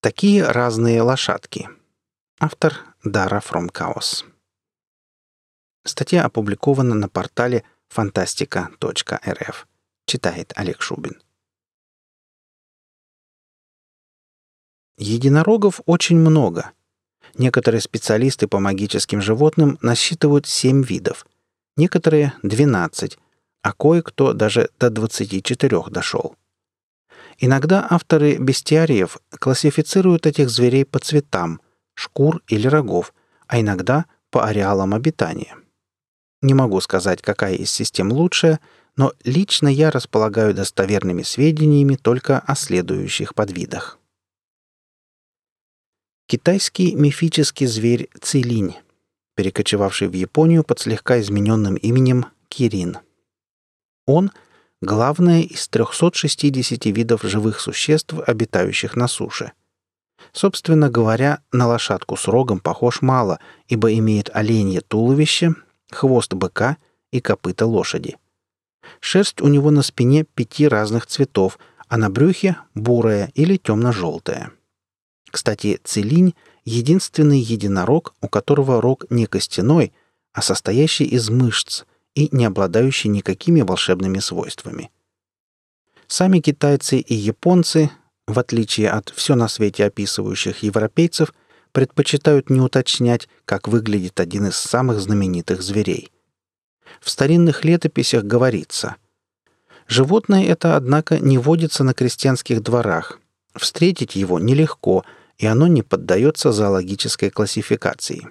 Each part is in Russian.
Такие разные лошадки. Автор Дара From Chaos. Статья опубликована на портале fantastica.rf. Читает Олег Шубин. Единорогов очень много. Некоторые специалисты по магическим животным насчитывают 7 видов, некоторые — 12, а кое-кто даже до 24 дошел. Иногда авторы бестиариев классифицируют этих зверей по цветам, шкур или рогов, а иногда по ареалам обитания. Не могу сказать, какая из систем лучшая, но лично я располагаю достоверными сведениями только о следующих подвидах. Китайский мифический зверь Цилинь, перекочевавший в Японию под слегка измененным именем Кирин. Он — главное из 360 видов живых существ, обитающих на суше. Собственно говоря, на лошадку с рогом похож мало, ибо имеет оленье туловище, хвост быка и копыта лошади. Шерсть у него на спине пяти разных цветов, а на брюхе — бурая или темно-желтая. Кстати, целинь — единственный единорог, у которого рог не костяной, а состоящий из мышц — и не обладающий никакими волшебными свойствами. Сами китайцы и японцы, в отличие от все на свете описывающих европейцев, предпочитают не уточнять, как выглядит один из самых знаменитых зверей. В старинных летописях говорится «Животное это, однако, не водится на крестьянских дворах. Встретить его нелегко, и оно не поддается зоологической классификации.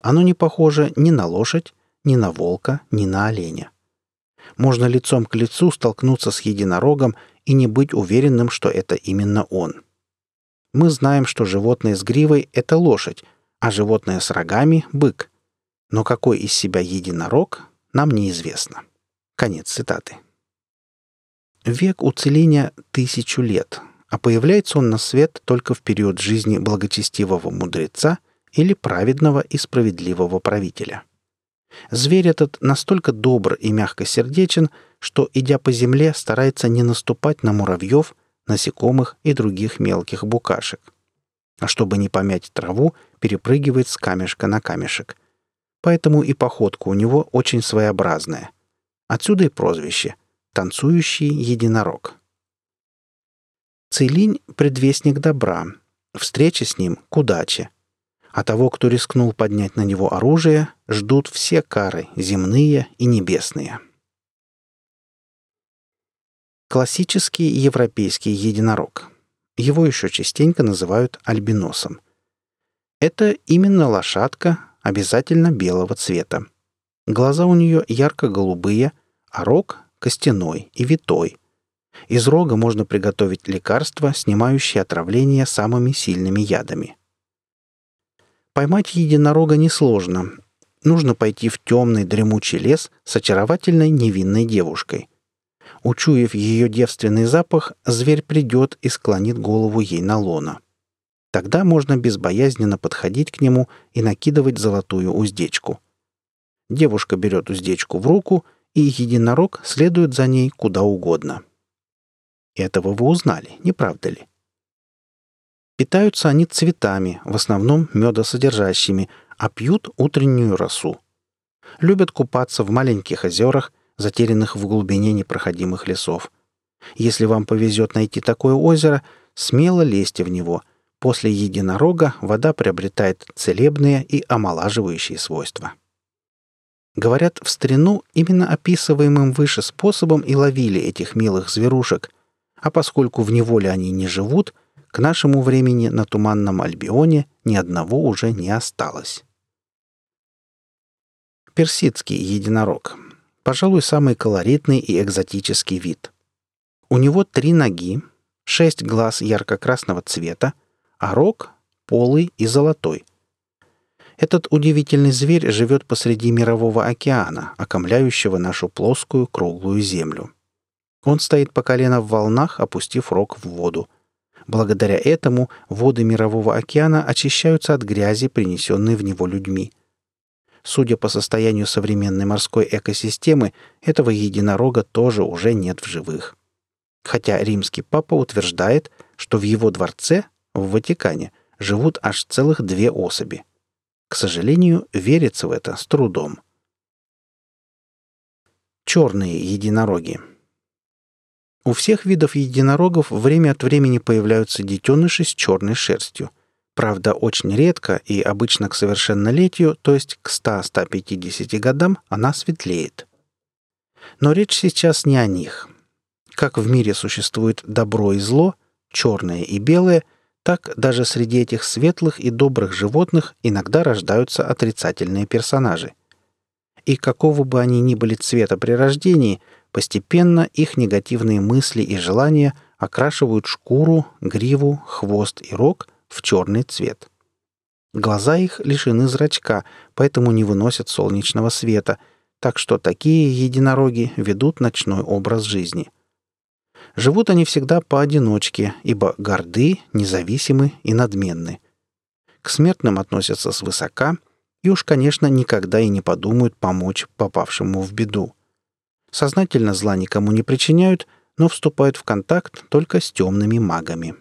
Оно не похоже ни на лошадь, ни на волка, ни на оленя. Можно лицом к лицу столкнуться с единорогом и не быть уверенным, что это именно он. Мы знаем, что животное с гривой — это лошадь, а животное с рогами — бык. Но какой из себя единорог, нам неизвестно. Конец цитаты. Век уцеления тысячу лет, а появляется он на свет только в период жизни благочестивого мудреца или праведного и справедливого правителя — Зверь этот настолько добр и мягкосердечен, что, идя по земле, старается не наступать на муравьев, насекомых и других мелких букашек. А чтобы не помять траву, перепрыгивает с камешка на камешек. Поэтому и походка у него очень своеобразная. Отсюда и прозвище — «танцующий единорог». Цилинь — предвестник добра. Встреча с ним — к удаче а того, кто рискнул поднять на него оружие, ждут все кары, земные и небесные. Классический европейский единорог. Его еще частенько называют альбиносом. Это именно лошадка, обязательно белого цвета. Глаза у нее ярко-голубые, а рог — костяной и витой. Из рога можно приготовить лекарства, снимающие отравление самыми сильными ядами — Поймать единорога несложно. Нужно пойти в темный дремучий лес с очаровательной невинной девушкой. Учуяв ее девственный запах, зверь придет и склонит голову ей на лона. Тогда можно безбоязненно подходить к нему и накидывать золотую уздечку. Девушка берет уздечку в руку, и единорог следует за ней куда угодно. Этого вы узнали, не правда ли? Питаются они цветами, в основном медосодержащими, а пьют утреннюю росу. Любят купаться в маленьких озерах, затерянных в глубине непроходимых лесов. Если вам повезет найти такое озеро, смело лезьте в него. После единорога вода приобретает целебные и омолаживающие свойства. Говорят, в старину именно описываемым выше способом и ловили этих милых зверушек, а поскольку в неволе они не живут – к нашему времени на Туманном Альбионе ни одного уже не осталось. Персидский единорог. Пожалуй, самый колоритный и экзотический вид. У него три ноги, шесть глаз ярко-красного цвета, а рог — полый и золотой. Этот удивительный зверь живет посреди мирового океана, окомляющего нашу плоскую круглую землю. Он стоит по колено в волнах, опустив рог в воду. Благодаря этому воды Мирового океана очищаются от грязи, принесенной в него людьми. Судя по состоянию современной морской экосистемы, этого единорога тоже уже нет в живых. Хотя римский папа утверждает, что в его дворце, в Ватикане, живут аж целых две особи. К сожалению, верится в это с трудом. Черные единороги. У всех видов единорогов время от времени появляются детеныши с черной шерстью. Правда, очень редко и обычно к совершеннолетию, то есть к 100-150 годам, она светлеет. Но речь сейчас не о них. Как в мире существует добро и зло, черное и белое, так даже среди этих светлых и добрых животных иногда рождаются отрицательные персонажи. И какого бы они ни были цвета при рождении, постепенно их негативные мысли и желания окрашивают шкуру, гриву, хвост и рог в черный цвет. Глаза их лишены зрачка, поэтому не выносят солнечного света, так что такие единороги ведут ночной образ жизни. Живут они всегда поодиночке, ибо горды, независимы и надменны. К смертным относятся свысока и уж, конечно, никогда и не подумают помочь попавшему в беду. Сознательно зла никому не причиняют, но вступают в контакт только с темными магами.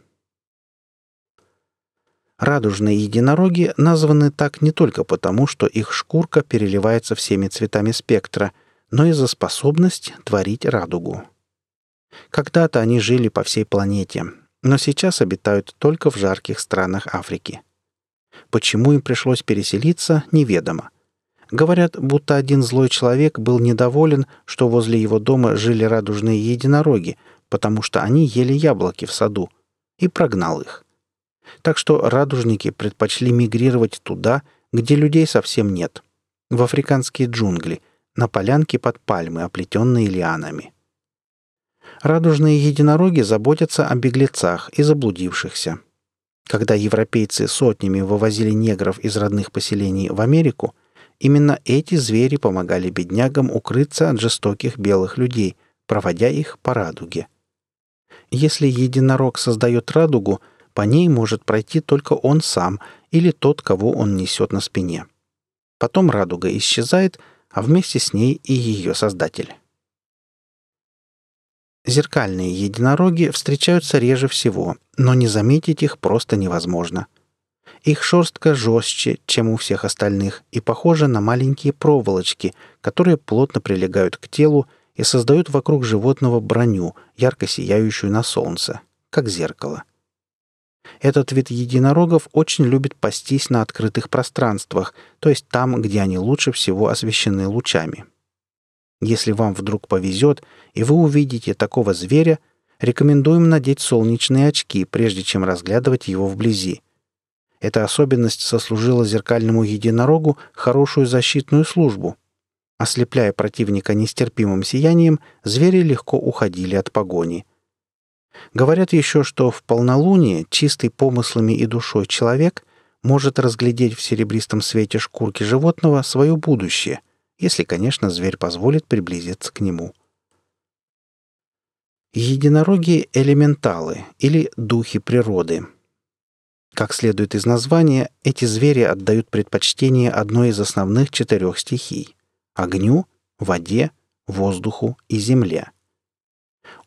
Радужные единороги названы так не только потому, что их шкурка переливается всеми цветами спектра, но и за способность творить радугу. Когда-то они жили по всей планете, но сейчас обитают только в жарких странах Африки. Почему им пришлось переселиться, неведомо. Говорят, будто один злой человек был недоволен, что возле его дома жили радужные единороги, потому что они ели яблоки в саду, и прогнал их. Так что радужники предпочли мигрировать туда, где людей совсем нет, в африканские джунгли, на полянке под пальмы, оплетенные лианами. Радужные единороги заботятся о беглецах и заблудившихся. Когда европейцы сотнями вывозили негров из родных поселений в Америку, именно эти звери помогали беднягам укрыться от жестоких белых людей, проводя их по радуге. Если единорог создает радугу, по ней может пройти только он сам или тот, кого он несет на спине. Потом радуга исчезает, а вместе с ней и ее создатель. Зеркальные единороги встречаются реже всего, но не заметить их просто невозможно. Их шерстка жестче, чем у всех остальных, и похожа на маленькие проволочки, которые плотно прилегают к телу и создают вокруг животного броню, ярко сияющую на солнце, как зеркало. Этот вид единорогов очень любит пастись на открытых пространствах, то есть там, где они лучше всего освещены лучами. Если вам вдруг повезет, и вы увидите такого зверя, рекомендуем надеть солнечные очки, прежде чем разглядывать его вблизи. Эта особенность сослужила зеркальному единорогу хорошую защитную службу. Ослепляя противника нестерпимым сиянием, звери легко уходили от погони. Говорят еще, что в полнолуние чистый помыслами и душой человек может разглядеть в серебристом свете шкурки животного свое будущее — если, конечно, зверь позволит приблизиться к нему. Единороги — элементалы или духи природы. Как следует из названия, эти звери отдают предпочтение одной из основных четырех стихий — огню, воде, воздуху и земле.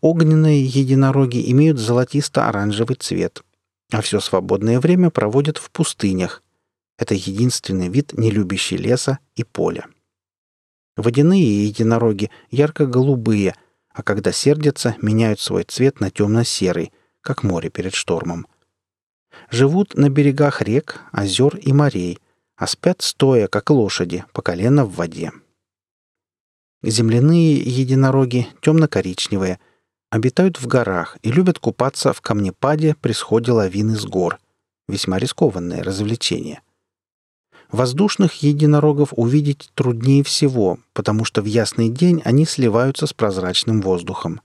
Огненные единороги имеют золотисто-оранжевый цвет, а все свободное время проводят в пустынях. Это единственный вид, не любящий леса и поля. Водяные единороги ярко-голубые, а когда сердятся, меняют свой цвет на темно-серый, как море перед штормом. Живут на берегах рек, озер и морей, а спят стоя, как лошади, по колено в воде. Земляные единороги темно-коричневые, обитают в горах и любят купаться в камнепаде при сходе лавины с гор. Весьма рискованное развлечение. Воздушных единорогов увидеть труднее всего, потому что в ясный день они сливаются с прозрачным воздухом.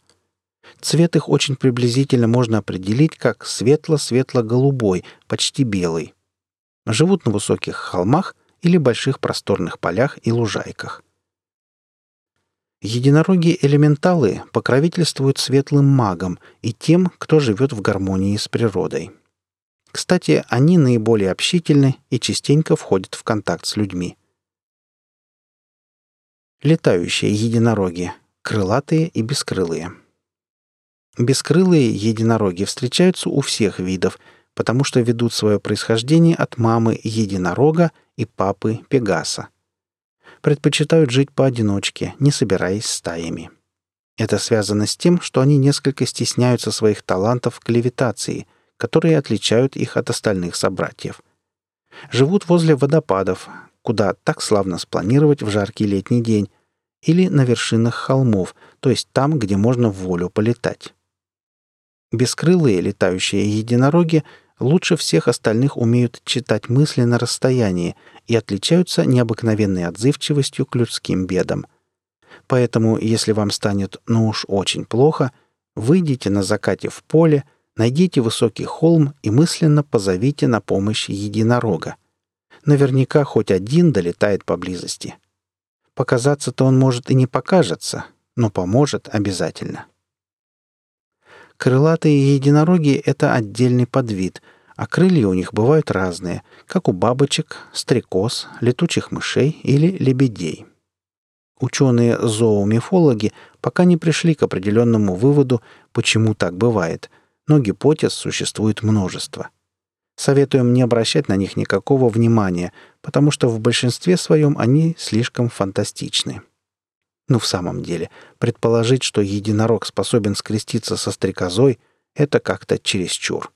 Цвет их очень приблизительно можно определить как светло-светло-голубой, почти белый. Живут на высоких холмах или больших просторных полях и лужайках. Единороги-элементалы покровительствуют светлым магам и тем, кто живет в гармонии с природой. Кстати, они наиболее общительны и частенько входят в контакт с людьми. Летающие единороги. Крылатые и бескрылые. Бескрылые единороги встречаются у всех видов, потому что ведут свое происхождение от мамы единорога и папы Пегаса. Предпочитают жить поодиночке, не собираясь стаями. Это связано с тем, что они несколько стесняются своих талантов к левитации, которые отличают их от остальных собратьев. Живут возле водопадов, куда так славно спланировать в жаркий летний день, или на вершинах холмов, то есть там, где можно в волю полетать. Бескрылые летающие единороги лучше всех остальных умеют читать мысли на расстоянии и отличаются необыкновенной отзывчивостью к людским бедам. Поэтому, если вам станет ну уж очень плохо, выйдите на закате в поле, найдите высокий холм и мысленно позовите на помощь единорога. Наверняка хоть один долетает поблизости. Показаться-то он может и не покажется, но поможет обязательно. Крылатые единороги — это отдельный подвид, а крылья у них бывают разные, как у бабочек, стрекоз, летучих мышей или лебедей. Ученые-зоомифологи пока не пришли к определенному выводу, почему так бывает, но гипотез существует множество. Советуем не обращать на них никакого внимания, потому что в большинстве своем они слишком фантастичны. Ну, в самом деле, предположить, что единорог способен скреститься со стрекозой, это как-то чересчур.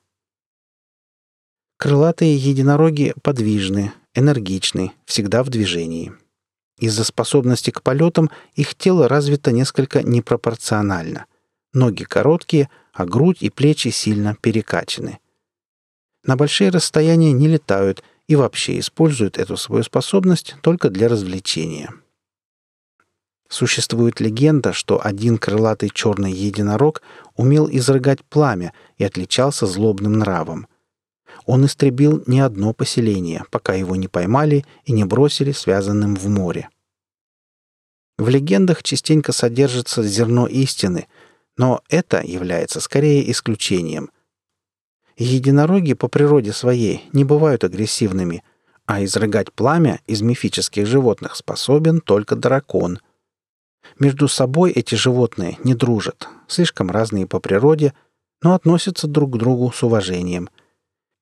Крылатые единороги подвижны, энергичны, всегда в движении. Из-за способности к полетам их тело развито несколько непропорционально. Ноги короткие, а грудь и плечи сильно перекачаны. На большие расстояния не летают и вообще используют эту свою способность только для развлечения. Существует легенда, что один крылатый черный единорог умел изрыгать пламя и отличался злобным нравом. Он истребил не одно поселение, пока его не поймали и не бросили связанным в море. В легендах частенько содержится зерно истины, но это является скорее исключением. Единороги по природе своей не бывают агрессивными, а изрыгать пламя из мифических животных способен только дракон — между собой эти животные не дружат, слишком разные по природе, но относятся друг к другу с уважением.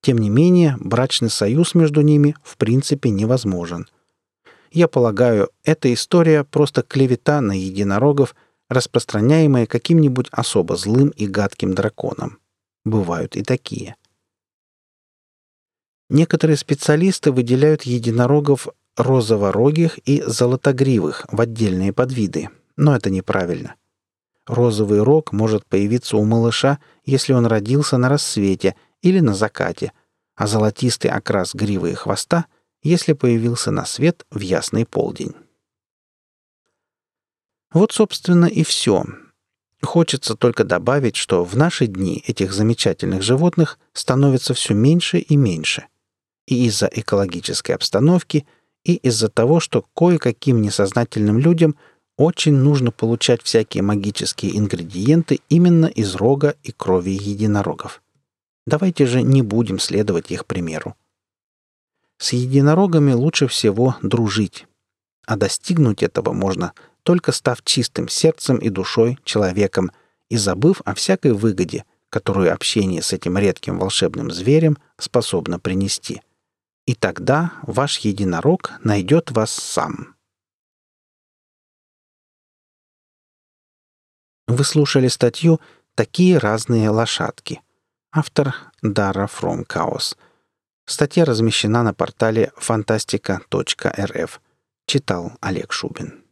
Тем не менее, брачный союз между ними в принципе невозможен. Я полагаю, эта история просто клевета на единорогов, распространяемая каким-нибудь особо злым и гадким драконом. Бывают и такие. Некоторые специалисты выделяют единорогов розоворогих и золотогривых в отдельные подвиды, но это неправильно. Розовый рог может появиться у малыша, если он родился на рассвете или на закате, а золотистый окрас гривы и хвоста, если появился на свет в ясный полдень. Вот, собственно, и все. Хочется только добавить, что в наши дни этих замечательных животных становится все меньше и меньше. И из-за экологической обстановки – и из-за того, что кое-каким несознательным людям очень нужно получать всякие магические ингредиенты именно из рога и крови единорогов. Давайте же не будем следовать их примеру. С единорогами лучше всего дружить, а достигнуть этого можно только став чистым сердцем и душой человеком и забыв о всякой выгоде, которую общение с этим редким волшебным зверем способно принести – и тогда ваш единорог найдет вас сам. Вы слушали статью «Такие разные лошадки». Автор Дара From Chaos. Статья размещена на портале фантастика.рф. Читал Олег Шубин.